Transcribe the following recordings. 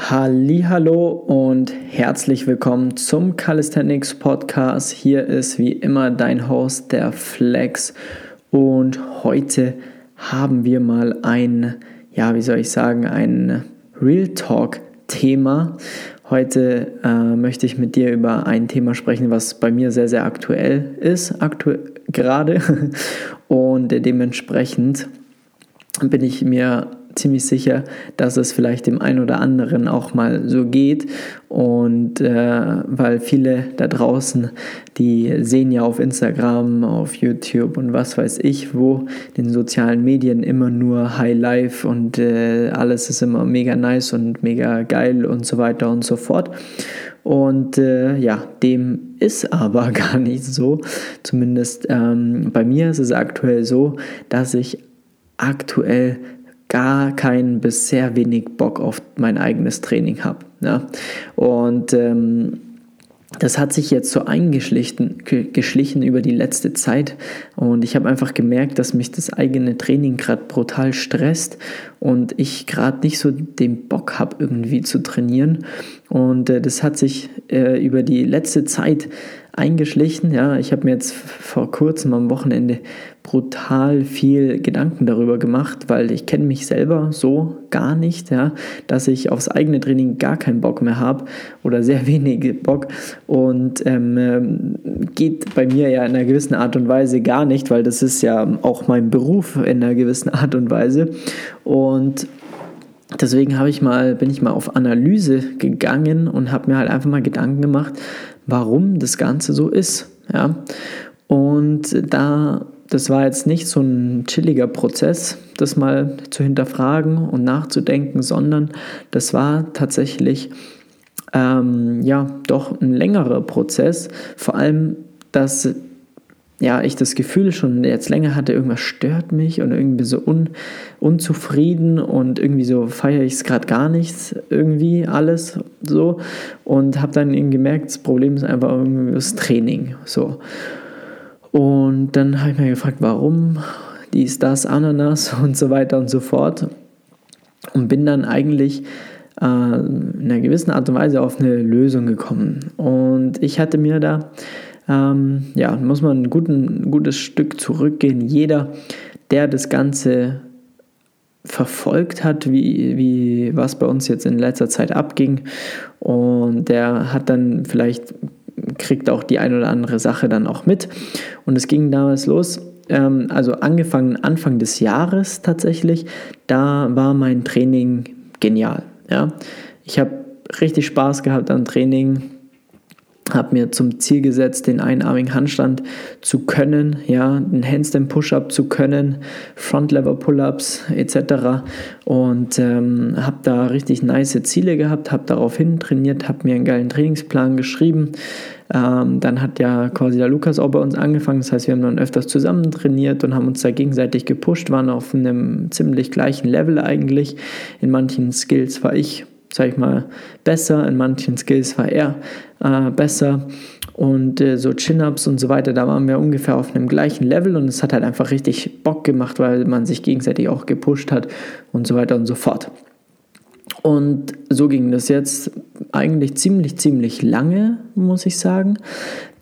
Hallo und herzlich willkommen zum Calisthenics Podcast. Hier ist wie immer dein Host der Flex und heute haben wir mal ein, ja, wie soll ich sagen, ein Real Talk Thema. Heute äh, möchte ich mit dir über ein Thema sprechen, was bei mir sehr, sehr aktuell ist, aktuell gerade und dementsprechend bin ich mir ziemlich sicher, dass es vielleicht dem einen oder anderen auch mal so geht. Und äh, weil viele da draußen, die sehen ja auf Instagram, auf YouTube und was weiß ich wo, den sozialen Medien immer nur High Life und äh, alles ist immer mega nice und mega geil und so weiter und so fort. Und äh, ja, dem ist aber gar nicht so. Zumindest ähm, bei mir ist es aktuell so, dass ich aktuell gar keinen bis sehr wenig Bock auf mein eigenes Training habe. Ja? Und ähm, das hat sich jetzt so eingeschlichen geschlichen über die letzte Zeit und ich habe einfach gemerkt, dass mich das eigene Training gerade brutal stresst und ich gerade nicht so den Bock habe irgendwie zu trainieren und äh, das hat sich äh, über die letzte Zeit eingeschlichen. Ja, ich habe mir jetzt vor kurzem am Wochenende brutal viel Gedanken darüber gemacht, weil ich kenne mich selber so gar nicht, ja, dass ich aufs eigene Training gar keinen Bock mehr habe oder sehr wenig Bock und ähm, ähm, geht bei mir ja in einer gewissen Art und Weise gar nicht, weil das ist ja auch mein Beruf in einer gewissen Art und Weise und Deswegen habe ich mal, bin ich mal auf Analyse gegangen und habe mir halt einfach mal Gedanken gemacht, warum das Ganze so ist. Ja? Und da, das war jetzt nicht so ein chilliger Prozess, das mal zu hinterfragen und nachzudenken, sondern das war tatsächlich ähm, ja doch ein längerer Prozess. Vor allem, dass ja, ich das Gefühl schon jetzt länger hatte, irgendwas stört mich und irgendwie so un, unzufrieden und irgendwie so feiere ich es gerade gar nicht, irgendwie alles so. Und habe dann eben gemerkt, das Problem ist einfach irgendwie das Training. So. Und dann habe ich mir gefragt, warum dies, das, Ananas und so weiter und so fort. Und bin dann eigentlich äh, in einer gewissen Art und Weise auf eine Lösung gekommen. Und ich hatte mir da ähm, ja, muss man ein, guten, ein gutes Stück zurückgehen. Jeder, der das Ganze verfolgt hat, wie, wie was bei uns jetzt in letzter Zeit abging und der hat dann vielleicht kriegt auch die ein oder andere Sache dann auch mit. Und es ging damals los ähm, also angefangen Anfang des Jahres tatsächlich da war mein Training genial ja. Ich habe richtig Spaß gehabt am Training habe mir zum Ziel gesetzt, den einarmigen Handstand zu können, ja, den Handstand Push-Up zu können, Front Lever Pull-Ups etc. Und ähm, habe da richtig nice Ziele gehabt, habe daraufhin trainiert, habe mir einen geilen Trainingsplan geschrieben. Ähm, dann hat ja quasi der Lukas auch bei uns angefangen, das heißt, wir haben dann öfters zusammen trainiert und haben uns da gegenseitig gepusht, waren auf einem ziemlich gleichen Level eigentlich. In manchen Skills war ich sag ich mal, besser, in manchen Skills war er äh, besser und äh, so Chin-Ups und so weiter, da waren wir ungefähr auf einem gleichen Level und es hat halt einfach richtig Bock gemacht, weil man sich gegenseitig auch gepusht hat und so weiter und so fort. Und so ging das jetzt eigentlich ziemlich, ziemlich lange, muss ich sagen,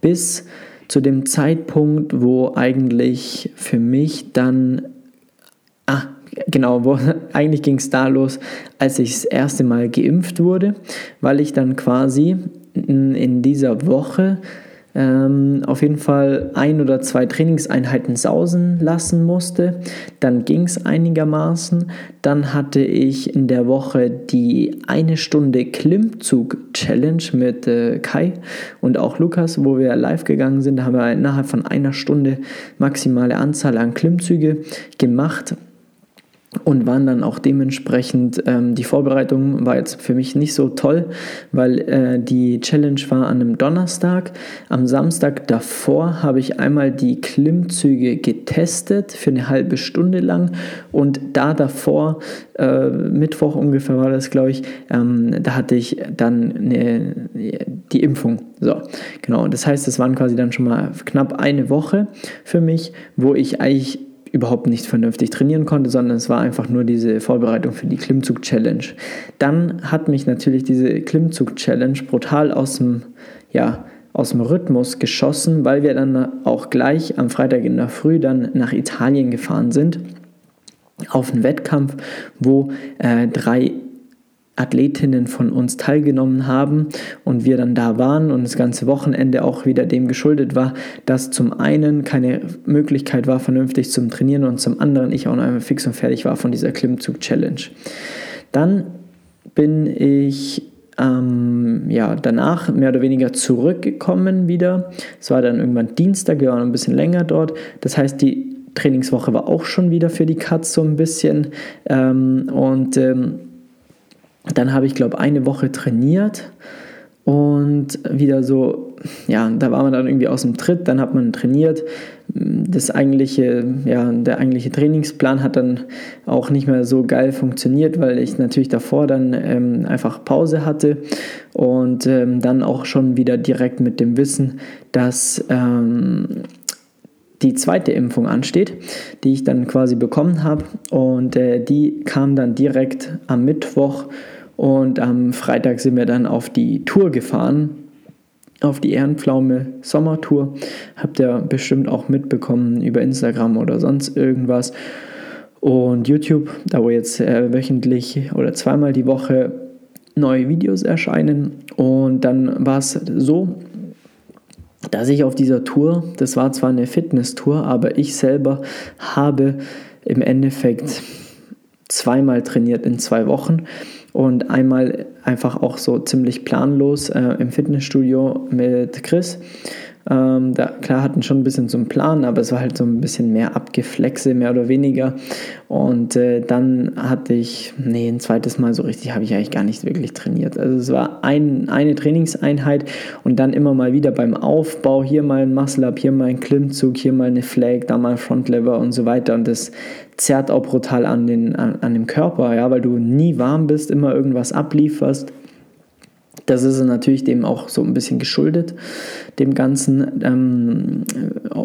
bis zu dem Zeitpunkt, wo eigentlich für mich dann genau, wo, eigentlich ging es da los, als ich das erste Mal geimpft wurde, weil ich dann quasi in, dieser Woche ähm, auf jeden Fall ein oder zwei Trainingseinheiten sausen lassen musste. Dann ging es einigermaßen. Dann hatte ich in der Woche die eine Stunde Klimmzug-Challenge mit äh, Kai und auch Lukas, wo wir live gegangen sind. Da haben wir innerhalb von einer Stunde maximale Anzahl an Klimmzüge gemacht und waren dann auch dementsprechend, ähm, die Vorbereitung war jetzt für mich nicht so toll, weil äh, die Challenge war an einem Donnerstag. Am Samstag davor habe ich einmal die Klimmzüge getestet für eine halbe Stunde lang und da davor, äh, Mittwoch ungefähr war das, glaube ich, ähm, da hatte ich dann eine, die Impfung. So, genau. Das heißt, es waren quasi dann schon mal knapp eine Woche für mich, wo ich eigentlich überhaupt nicht vernünftig trainieren konnte, sondern es war einfach nur diese Vorbereitung für die Klimmzug-Challenge. Dann hat mich natürlich diese Klimmzug-Challenge brutal aus dem, ja, aus dem Rhythmus geschossen, weil wir dann auch gleich am Freitag in der Früh dann nach Italien gefahren sind auf einen Wettkampf, wo äh, drei Athletinnen von uns teilgenommen haben und wir dann da waren und das ganze Wochenende auch wieder dem geschuldet war, dass zum einen keine Möglichkeit war, vernünftig zum Trainieren und zum anderen ich auch noch einmal fix und fertig war von dieser Klimmzug-Challenge. Dann bin ich ähm, ja, danach mehr oder weniger zurückgekommen wieder. Es war dann irgendwann Dienstag, wir waren ein bisschen länger dort. Das heißt, die Trainingswoche war auch schon wieder für die Cuts so ein bisschen. Ähm, und ähm, dann habe ich, glaube eine Woche trainiert und wieder so, ja, da war man dann irgendwie aus dem Tritt, dann hat man trainiert. Das eigentliche, ja, der eigentliche Trainingsplan hat dann auch nicht mehr so geil funktioniert, weil ich natürlich davor dann ähm, einfach Pause hatte und ähm, dann auch schon wieder direkt mit dem Wissen, dass ähm, die zweite Impfung ansteht, die ich dann quasi bekommen habe und äh, die kam dann direkt am Mittwoch und am Freitag sind wir dann auf die Tour gefahren, auf die Ehrenpflaume Sommertour. Habt ihr bestimmt auch mitbekommen über Instagram oder sonst irgendwas. Und YouTube, da wo jetzt äh, wöchentlich oder zweimal die Woche neue Videos erscheinen. Und dann war es so, dass ich auf dieser Tour, das war zwar eine Fitness-Tour, aber ich selber habe im Endeffekt zweimal trainiert in zwei Wochen und einmal einfach auch so ziemlich planlos äh, im Fitnessstudio mit Chris. Ähm, da, klar hatten schon ein bisschen zum Plan, aber es war halt so ein bisschen mehr Abgeflexe, mehr oder weniger. Und äh, dann hatte ich, nee, ein zweites Mal so richtig habe ich eigentlich gar nicht wirklich trainiert. Also es war ein, eine Trainingseinheit und dann immer mal wieder beim Aufbau, hier mal ein Muscle-Up, hier mal ein Klimmzug, hier mal eine Flag, da mal Frontlever und so weiter. Und das zerrt auch brutal an, den, an, an dem Körper, ja, weil du nie warm bist, immer irgendwas ablieferst. Das ist natürlich dem auch so ein bisschen geschuldet, dem Ganzen. Ähm,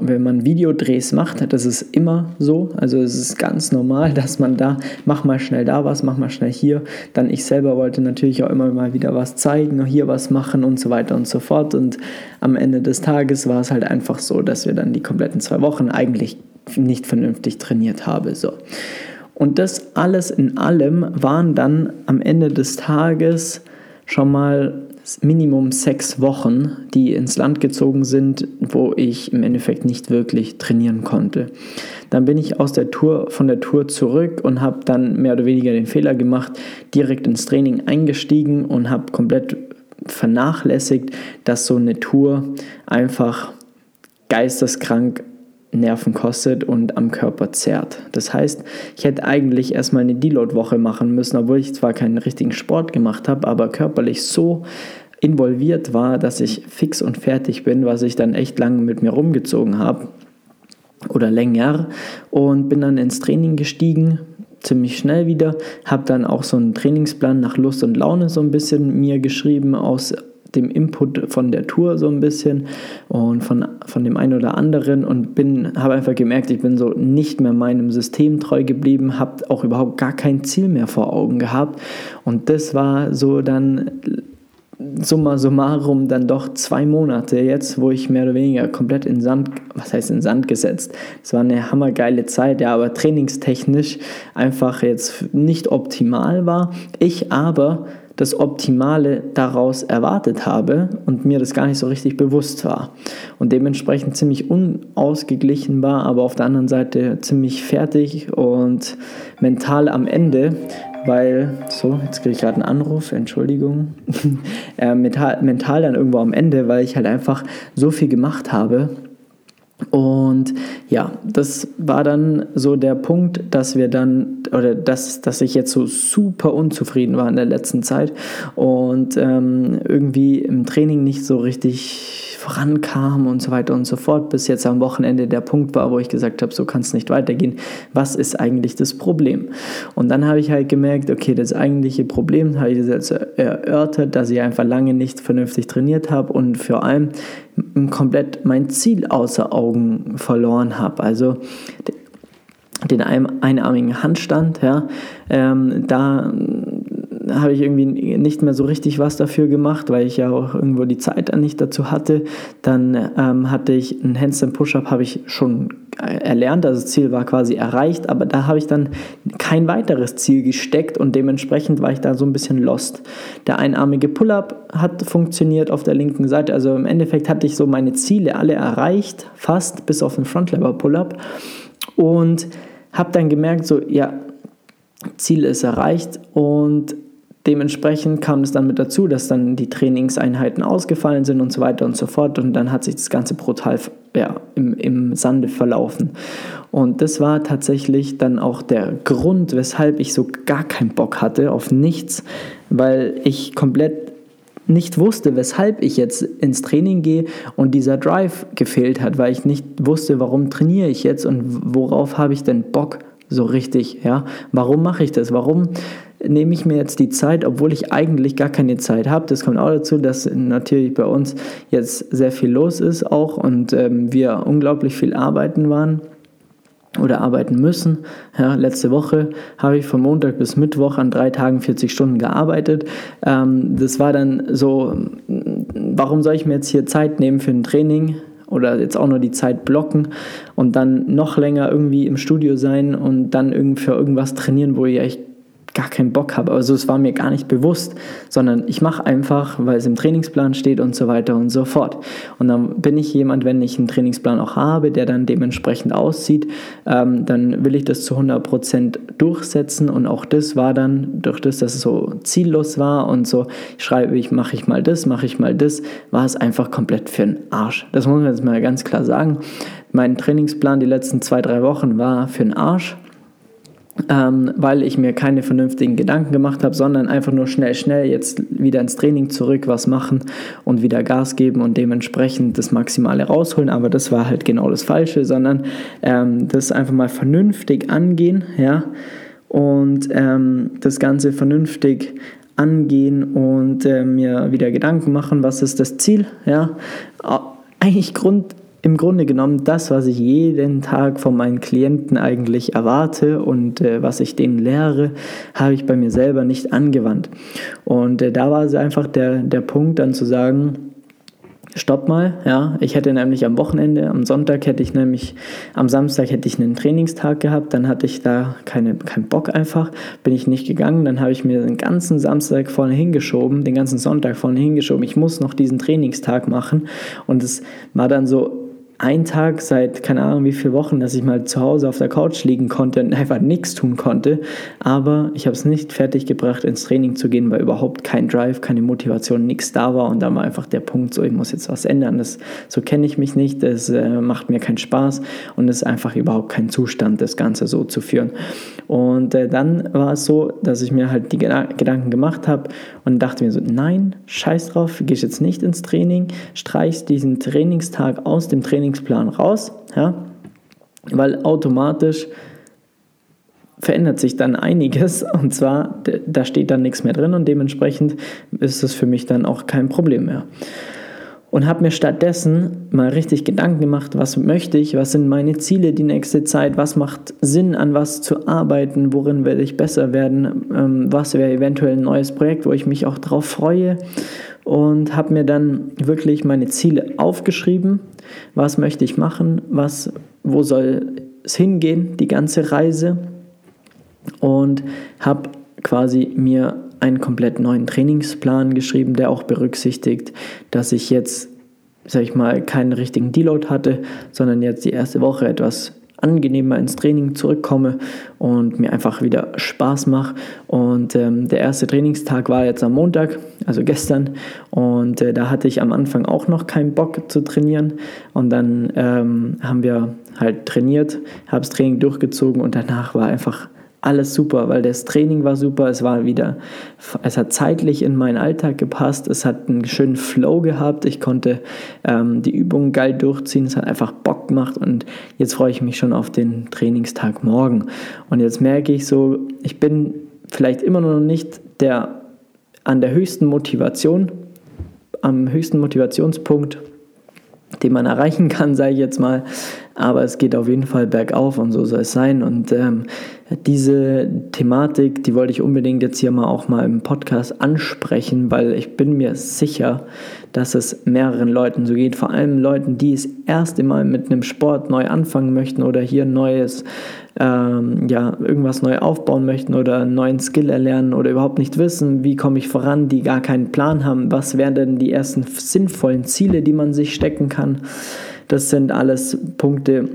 wenn man Videodrehs macht, das ist immer so. Also es ist ganz normal, dass man da, mach mal schnell da was, mach mal schnell hier. Dann ich selber wollte natürlich auch immer mal wieder was zeigen, hier was machen und so weiter und so fort. Und am Ende des Tages war es halt einfach so, dass wir dann die kompletten zwei Wochen eigentlich nicht vernünftig trainiert habe. So. Und das alles in allem waren dann am Ende des Tages schon mal Minimum sechs Wochen, die ins Land gezogen sind, wo ich im Endeffekt nicht wirklich trainieren konnte. Dann bin ich aus der Tour, von der Tour zurück und habe dann mehr oder weniger den Fehler gemacht, direkt ins Training eingestiegen und habe komplett vernachlässigt, dass so eine Tour einfach geisteskrank Nerven kostet und am Körper zerrt. Das heißt, ich hätte eigentlich erstmal eine Deload-Woche machen müssen, obwohl ich zwar keinen richtigen Sport gemacht habe, aber körperlich so involviert war, dass ich fix und fertig bin, was ich dann echt lange mit mir rumgezogen habe oder länger und bin dann ins Training gestiegen, ziemlich schnell wieder, habe dann auch so einen Trainingsplan nach Lust und Laune so ein bisschen mir geschrieben aus dem Input von der Tour so ein bisschen und von, von dem einen oder anderen und bin, habe einfach gemerkt, ich bin so nicht mehr meinem System treu geblieben, habe auch überhaupt gar kein Ziel mehr vor Augen gehabt und das war so dann summa summarum dann doch zwei Monate jetzt, wo ich mehr oder weniger komplett in Sand, was heißt in Sand gesetzt. Es war eine hammergeile Zeit, ja, aber trainingstechnisch einfach jetzt nicht optimal war. Ich aber das Optimale daraus erwartet habe und mir das gar nicht so richtig bewusst war. Und dementsprechend ziemlich unausgeglichen war, aber auf der anderen Seite ziemlich fertig und mental am Ende, weil, so, jetzt kriege ich gerade einen Anruf, Entschuldigung, äh, mental, mental dann irgendwo am Ende, weil ich halt einfach so viel gemacht habe und ja, das war dann so der Punkt, dass wir dann, oder dass, dass ich jetzt so super unzufrieden war in der letzten Zeit und ähm, irgendwie im Training nicht so richtig vorankam und so weiter und so fort, bis jetzt am Wochenende der Punkt war, wo ich gesagt habe, so kann es nicht weitergehen. Was ist eigentlich das Problem? Und dann habe ich halt gemerkt, okay, das eigentliche Problem habe ich jetzt erörtert, dass ich einfach lange nicht vernünftig trainiert habe und vor allem komplett mein Ziel außer Augen verloren habe. Also den einarmigen Handstand, ja, ähm, da habe ich irgendwie nicht mehr so richtig was dafür gemacht, weil ich ja auch irgendwo die Zeit dann nicht dazu hatte. Dann ähm, hatte ich einen Handstand Push-Up, habe ich schon erlernt, also das Ziel war quasi erreicht, aber da habe ich dann kein weiteres Ziel gesteckt und dementsprechend war ich da so ein bisschen lost. Der einarmige Pull-Up hat funktioniert auf der linken Seite, also im Endeffekt hatte ich so meine Ziele alle erreicht, fast bis auf den Frontlever Pull-Up und habe dann gemerkt, so ja, Ziel ist erreicht und Dementsprechend kam es dann mit dazu, dass dann die Trainingseinheiten ausgefallen sind und so weiter und so fort. Und dann hat sich das Ganze brutal ja, im, im Sande verlaufen. Und das war tatsächlich dann auch der Grund, weshalb ich so gar keinen Bock hatte auf nichts, weil ich komplett nicht wusste, weshalb ich jetzt ins Training gehe und dieser Drive gefehlt hat, weil ich nicht wusste, warum trainiere ich jetzt und worauf habe ich denn Bock so richtig, ja? Warum mache ich das? Warum nehme ich mir jetzt die Zeit, obwohl ich eigentlich gar keine Zeit habe. Das kommt auch dazu, dass natürlich bei uns jetzt sehr viel los ist auch und ähm, wir unglaublich viel arbeiten waren oder arbeiten müssen. Ja, letzte Woche habe ich von Montag bis Mittwoch an drei Tagen 40 Stunden gearbeitet. Ähm, das war dann so, warum soll ich mir jetzt hier Zeit nehmen für ein Training? Oder jetzt auch nur die Zeit blocken und dann noch länger irgendwie im Studio sein und dann für irgendwas trainieren, wo ich echt gar keinen Bock habe. Also es war mir gar nicht bewusst, sondern ich mache einfach, weil es im Trainingsplan steht und so weiter und so fort. Und dann bin ich jemand, wenn ich einen Trainingsplan auch habe, der dann dementsprechend aussieht, ähm, dann will ich das zu 100% durchsetzen und auch das war dann, durch das, dass es so ziellos war und so, schreibe ich, mache ich mal das, mache ich mal das, war es einfach komplett für den Arsch. Das muss man jetzt mal ganz klar sagen. Mein Trainingsplan die letzten zwei, drei Wochen war für den Arsch ähm, weil ich mir keine vernünftigen Gedanken gemacht habe, sondern einfach nur schnell, schnell jetzt wieder ins Training zurück, was machen und wieder Gas geben und dementsprechend das Maximale rausholen. Aber das war halt genau das Falsche, sondern ähm, das einfach mal vernünftig angehen, ja, und ähm, das Ganze vernünftig angehen und äh, mir wieder Gedanken machen, was ist das Ziel, ja. Eigentlich Grund, im Grunde genommen das, was ich jeden Tag von meinen Klienten eigentlich erwarte und äh, was ich denen lehre, habe ich bei mir selber nicht angewandt. Und äh, da war es einfach der, der Punkt dann zu sagen, Stopp mal, ja. Ich hätte nämlich am Wochenende, am Sonntag hätte ich nämlich, am Samstag hätte ich einen Trainingstag gehabt, dann hatte ich da keine, keinen Bock einfach, bin ich nicht gegangen, dann habe ich mir den ganzen Samstag vorne hingeschoben, den ganzen Sonntag vorne hingeschoben, ich muss noch diesen Trainingstag machen und es war dann so, ein Tag seit keine Ahnung wie viele Wochen, dass ich mal zu Hause auf der Couch liegen konnte und einfach nichts tun konnte. Aber ich habe es nicht fertig gebracht, ins Training zu gehen, weil überhaupt kein Drive, keine Motivation, nichts da war. Und da war einfach der Punkt, so ich muss jetzt was ändern. Das, so kenne ich mich nicht, das äh, macht mir keinen Spaß und es ist einfach überhaupt kein Zustand, das Ganze so zu führen. Und äh, dann war es so, dass ich mir halt die Gedanken gemacht habe und dachte mir so, nein, scheiß drauf, gehst jetzt nicht ins Training, streichst diesen Trainingstag aus dem Trainingsplan raus, ja, weil automatisch verändert sich dann einiges. Und zwar, da steht dann nichts mehr drin und dementsprechend ist es für mich dann auch kein Problem mehr. Und habe mir stattdessen mal richtig Gedanken gemacht, was möchte ich, was sind meine Ziele die nächste Zeit, was macht Sinn, an was zu arbeiten, worin werde ich besser werden, ähm, was wäre eventuell ein neues Projekt, wo ich mich auch drauf freue. Und habe mir dann wirklich meine Ziele aufgeschrieben, was möchte ich machen, was, wo soll es hingehen, die ganze Reise. Und habe quasi mir einen komplett neuen Trainingsplan geschrieben, der auch berücksichtigt, dass ich jetzt, sag ich mal, keinen richtigen Deload hatte, sondern jetzt die erste Woche etwas angenehmer ins Training zurückkomme und mir einfach wieder Spaß mache. Und ähm, der erste Trainingstag war jetzt am Montag, also gestern. Und äh, da hatte ich am Anfang auch noch keinen Bock zu trainieren. Und dann ähm, haben wir halt trainiert, habe das Training durchgezogen und danach war einfach alles super, weil das Training war super, es war wieder, es hat zeitlich in meinen Alltag gepasst, es hat einen schönen Flow gehabt, ich konnte ähm, die Übungen geil durchziehen, es hat einfach Bock gemacht und jetzt freue ich mich schon auf den Trainingstag morgen. Und jetzt merke ich so, ich bin vielleicht immer noch nicht der an der höchsten Motivation, am höchsten Motivationspunkt, den man erreichen kann, sage ich jetzt mal. Aber es geht auf jeden Fall bergauf und so soll es sein. Und ähm, diese Thematik, die wollte ich unbedingt jetzt hier mal auch mal im Podcast ansprechen, weil ich bin mir sicher, dass es mehreren Leuten so geht, vor allem Leuten, die es erste Mal mit einem Sport neu anfangen möchten oder hier neues, ähm, ja, irgendwas neu aufbauen möchten oder einen neuen Skill erlernen oder überhaupt nicht wissen, wie komme ich voran, die gar keinen Plan haben, was wären denn die ersten sinnvollen Ziele, die man sich stecken kann. Das sind alles Punkte,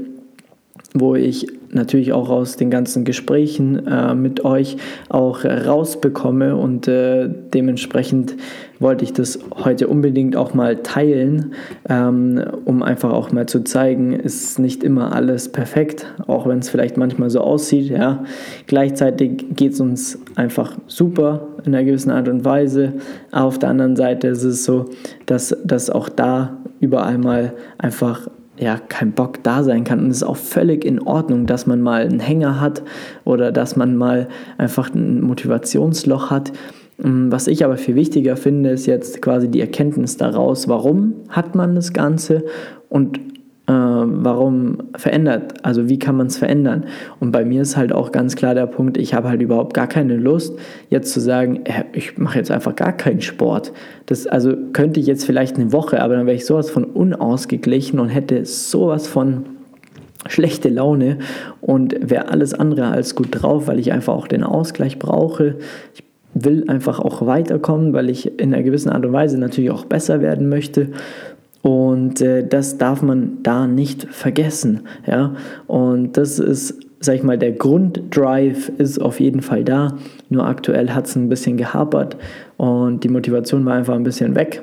wo ich natürlich auch aus den ganzen Gesprächen äh, mit euch auch rausbekomme und äh, dementsprechend wollte ich das heute unbedingt auch mal teilen, ähm, um einfach auch mal zu zeigen, ist nicht immer alles perfekt, auch wenn es vielleicht manchmal so aussieht. Ja. Gleichzeitig geht es uns einfach super in einer gewissen Art und Weise. Auf der anderen Seite ist es so, dass, dass auch da überall mal einfach ja, kein Bock da sein kann. Und es ist auch völlig in Ordnung, dass man mal einen Hänger hat oder dass man mal einfach ein Motivationsloch hat. Mm, was ich aber viel wichtiger finde, ist jetzt quasi die Erkenntnis daraus, warum hat man das Ganze und warum verändert, also wie kann man es verändern. Und bei mir ist halt auch ganz klar der Punkt, ich habe halt überhaupt gar keine Lust, jetzt zu sagen, äh, ich mache jetzt einfach gar keinen Sport. Das, also könnte ich jetzt vielleicht eine Woche, aber dann wäre ich sowas von unausgeglichen und hätte sowas von schlechte Laune und wäre alles andere als gut drauf, weil ich einfach auch den Ausgleich brauche. Ich will einfach auch weiterkommen, weil ich in einer gewissen Art und Weise natürlich auch besser werden möchte. Und äh, das darf man da nicht vergessen. Ja? Und das ist, sag ich mal, der Grunddrive ist auf jeden Fall da. Nur aktuell hat es ein bisschen gehapert und die Motivation war einfach ein bisschen weg.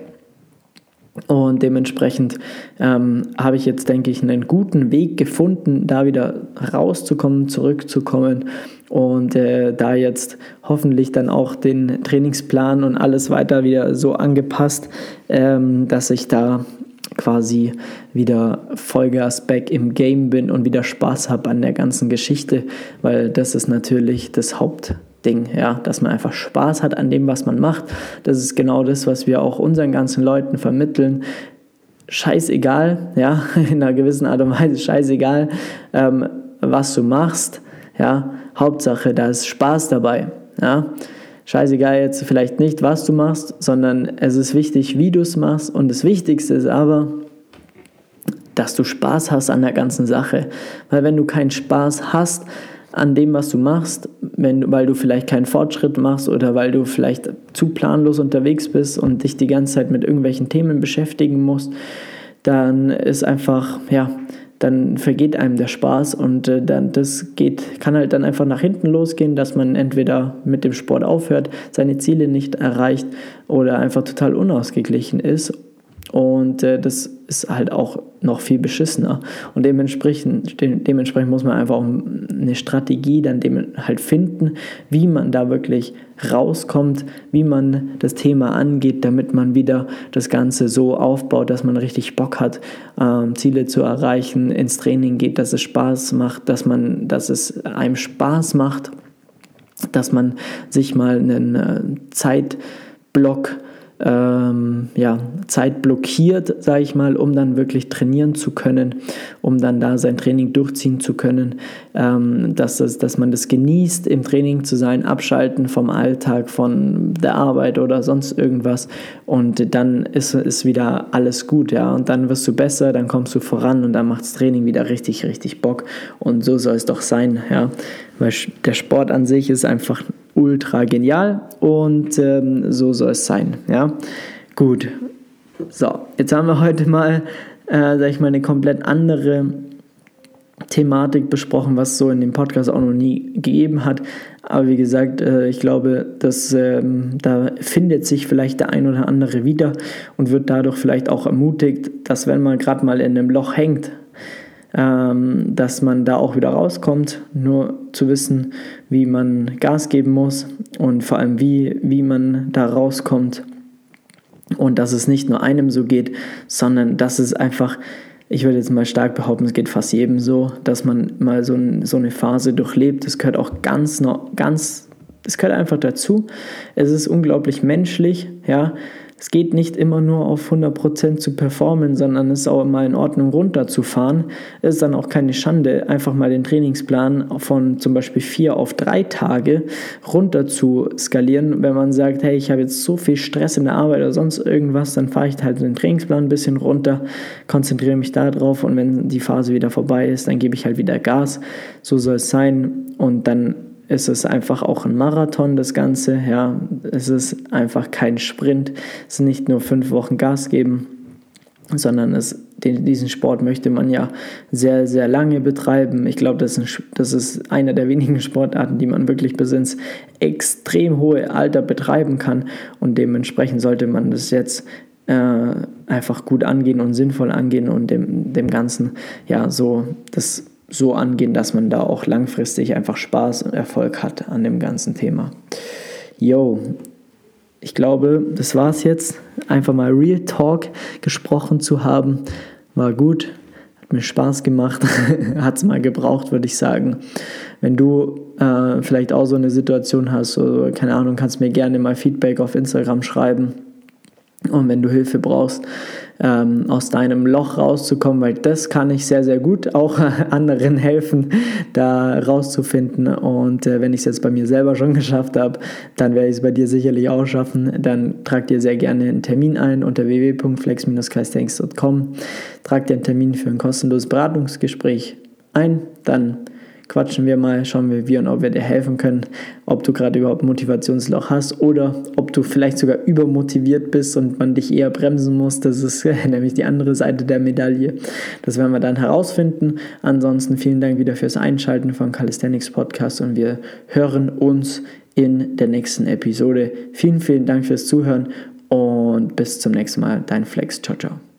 Und dementsprechend ähm, habe ich jetzt, denke ich, einen guten Weg gefunden, da wieder rauszukommen, zurückzukommen und äh, da jetzt hoffentlich dann auch den Trainingsplan und alles weiter wieder so angepasst, ähm, dass ich da quasi wieder Vollgas back im Game bin und wieder Spaß habe an der ganzen Geschichte, weil das ist natürlich das Hauptding, ja, dass man einfach Spaß hat an dem, was man macht. Das ist genau das, was wir auch unseren ganzen Leuten vermitteln. Scheißegal, ja, in einer gewissen Art und Weise scheißegal, ähm, was du machst, ja, Hauptsache, da ist Spaß dabei, ja scheißegal jetzt vielleicht nicht, was du machst, sondern es ist wichtig, wie du es machst. Und das Wichtigste ist aber, dass du Spaß hast an der ganzen Sache. Weil wenn du keinen Spaß hast an dem, was du machst, wenn, weil du vielleicht keinen Fortschritt machst oder weil du vielleicht zu planlos unterwegs bist und dich die ganze Zeit mit irgendwelchen Themen beschäftigen musst, dann ist einfach, ja, dann vergeht einem der Spaß und äh, dann das geht, kann halt dann einfach nach hinten losgehen, dass man entweder mit dem Sport aufhört, seine Ziele nicht erreicht oder einfach total unausgeglichen ist und äh, das ist halt auch noch viel beschissener. Und dementsprechend, de dementsprechend muss man einfach eine Strategie dann dem halt finden, wie man da wirklich rauskommt, wie man das Thema angeht, damit man wieder das Ganze so aufbaut, dass man richtig Bock hat, ähm, Ziele zu erreichen, ins Training geht, dass es Spaß macht, dass man, dass es einem Spaß macht, dass man sich mal einen äh, Zeitblock ähm, ja, Zeit blockiert, sage ich mal, um dann wirklich trainieren zu können, um dann da sein Training durchziehen zu können, ähm, dass, das, dass man das genießt, im Training zu sein, abschalten vom Alltag, von der Arbeit oder sonst irgendwas. Und dann ist, ist wieder alles gut, ja, und dann wirst du besser, dann kommst du voran und dann macht das Training wieder richtig, richtig Bock. Und so soll es doch sein, ja, weil der Sport an sich ist einfach ultra genial und ähm, so soll es sein. Ja, gut. So, jetzt haben wir heute mal, äh, sag ich mal, eine komplett andere Thematik besprochen, was so in dem Podcast auch noch nie gegeben hat. Aber wie gesagt, äh, ich glaube, dass ähm, da findet sich vielleicht der ein oder andere wieder und wird dadurch vielleicht auch ermutigt, dass wenn man gerade mal in einem Loch hängt, ähm, dass man da auch wieder rauskommt. Nur zu wissen, wie man Gas geben muss und vor allem, wie, wie man da rauskommt. Und dass es nicht nur einem so geht, sondern dass es einfach, ich würde jetzt mal stark behaupten, es geht fast jedem so, dass man mal so, ein, so eine Phase durchlebt. Das gehört auch ganz, ganz, das gehört einfach dazu. Es ist unglaublich menschlich, ja es geht nicht immer nur auf 100% zu performen, sondern es ist auch immer in Ordnung runterzufahren. Es ist dann auch keine Schande, einfach mal den Trainingsplan von zum Beispiel vier auf drei Tage runter zu skalieren. Wenn man sagt, hey, ich habe jetzt so viel Stress in der Arbeit oder sonst irgendwas, dann fahre ich halt den Trainingsplan ein bisschen runter, konzentriere mich da drauf und wenn die Phase wieder vorbei ist, dann gebe ich halt wieder Gas. So soll es sein und dann ist es einfach auch ein Marathon, das Ganze. Ja, es ist einfach kein Sprint. Es ist nicht nur fünf Wochen Gas geben, sondern es, den, diesen Sport möchte man ja sehr, sehr lange betreiben. Ich glaube, das, das ist einer der wenigen Sportarten, die man wirklich bis ins extrem hohe Alter betreiben kann. Und dementsprechend sollte man das jetzt äh, einfach gut angehen und sinnvoll angehen und dem, dem Ganzen ja so das so angehen, dass man da auch langfristig einfach Spaß und Erfolg hat an dem ganzen Thema. Yo, ich glaube, das war es jetzt. Einfach mal Real Talk gesprochen zu haben, war gut, hat mir Spaß gemacht, hat es mal gebraucht, würde ich sagen. Wenn du äh, vielleicht auch so eine Situation hast, oder keine Ahnung, kannst mir gerne mal Feedback auf Instagram schreiben. Und wenn du Hilfe brauchst, ähm, aus deinem Loch rauszukommen, weil das kann ich sehr, sehr gut auch anderen helfen, da rauszufinden. Und äh, wenn ich es jetzt bei mir selber schon geschafft habe, dann werde ich es bei dir sicherlich auch schaffen. Dann trag dir sehr gerne einen Termin ein unter www.flex-calisthenics.com. Trag dir einen Termin für ein kostenloses Beratungsgespräch ein. Dann quatschen wir mal, schauen wir, wie und ob wir dir helfen können, ob du gerade überhaupt Motivationsloch hast oder ob du vielleicht sogar übermotiviert bist und man dich eher bremsen muss. Das ist nämlich die andere Seite der Medaille. Das werden wir dann herausfinden. Ansonsten vielen Dank wieder fürs Einschalten von Calisthenics Podcast und wir hören uns in der nächsten Episode. Vielen, vielen Dank fürs Zuhören und bis zum nächsten Mal. Dein Flex. Ciao, ciao.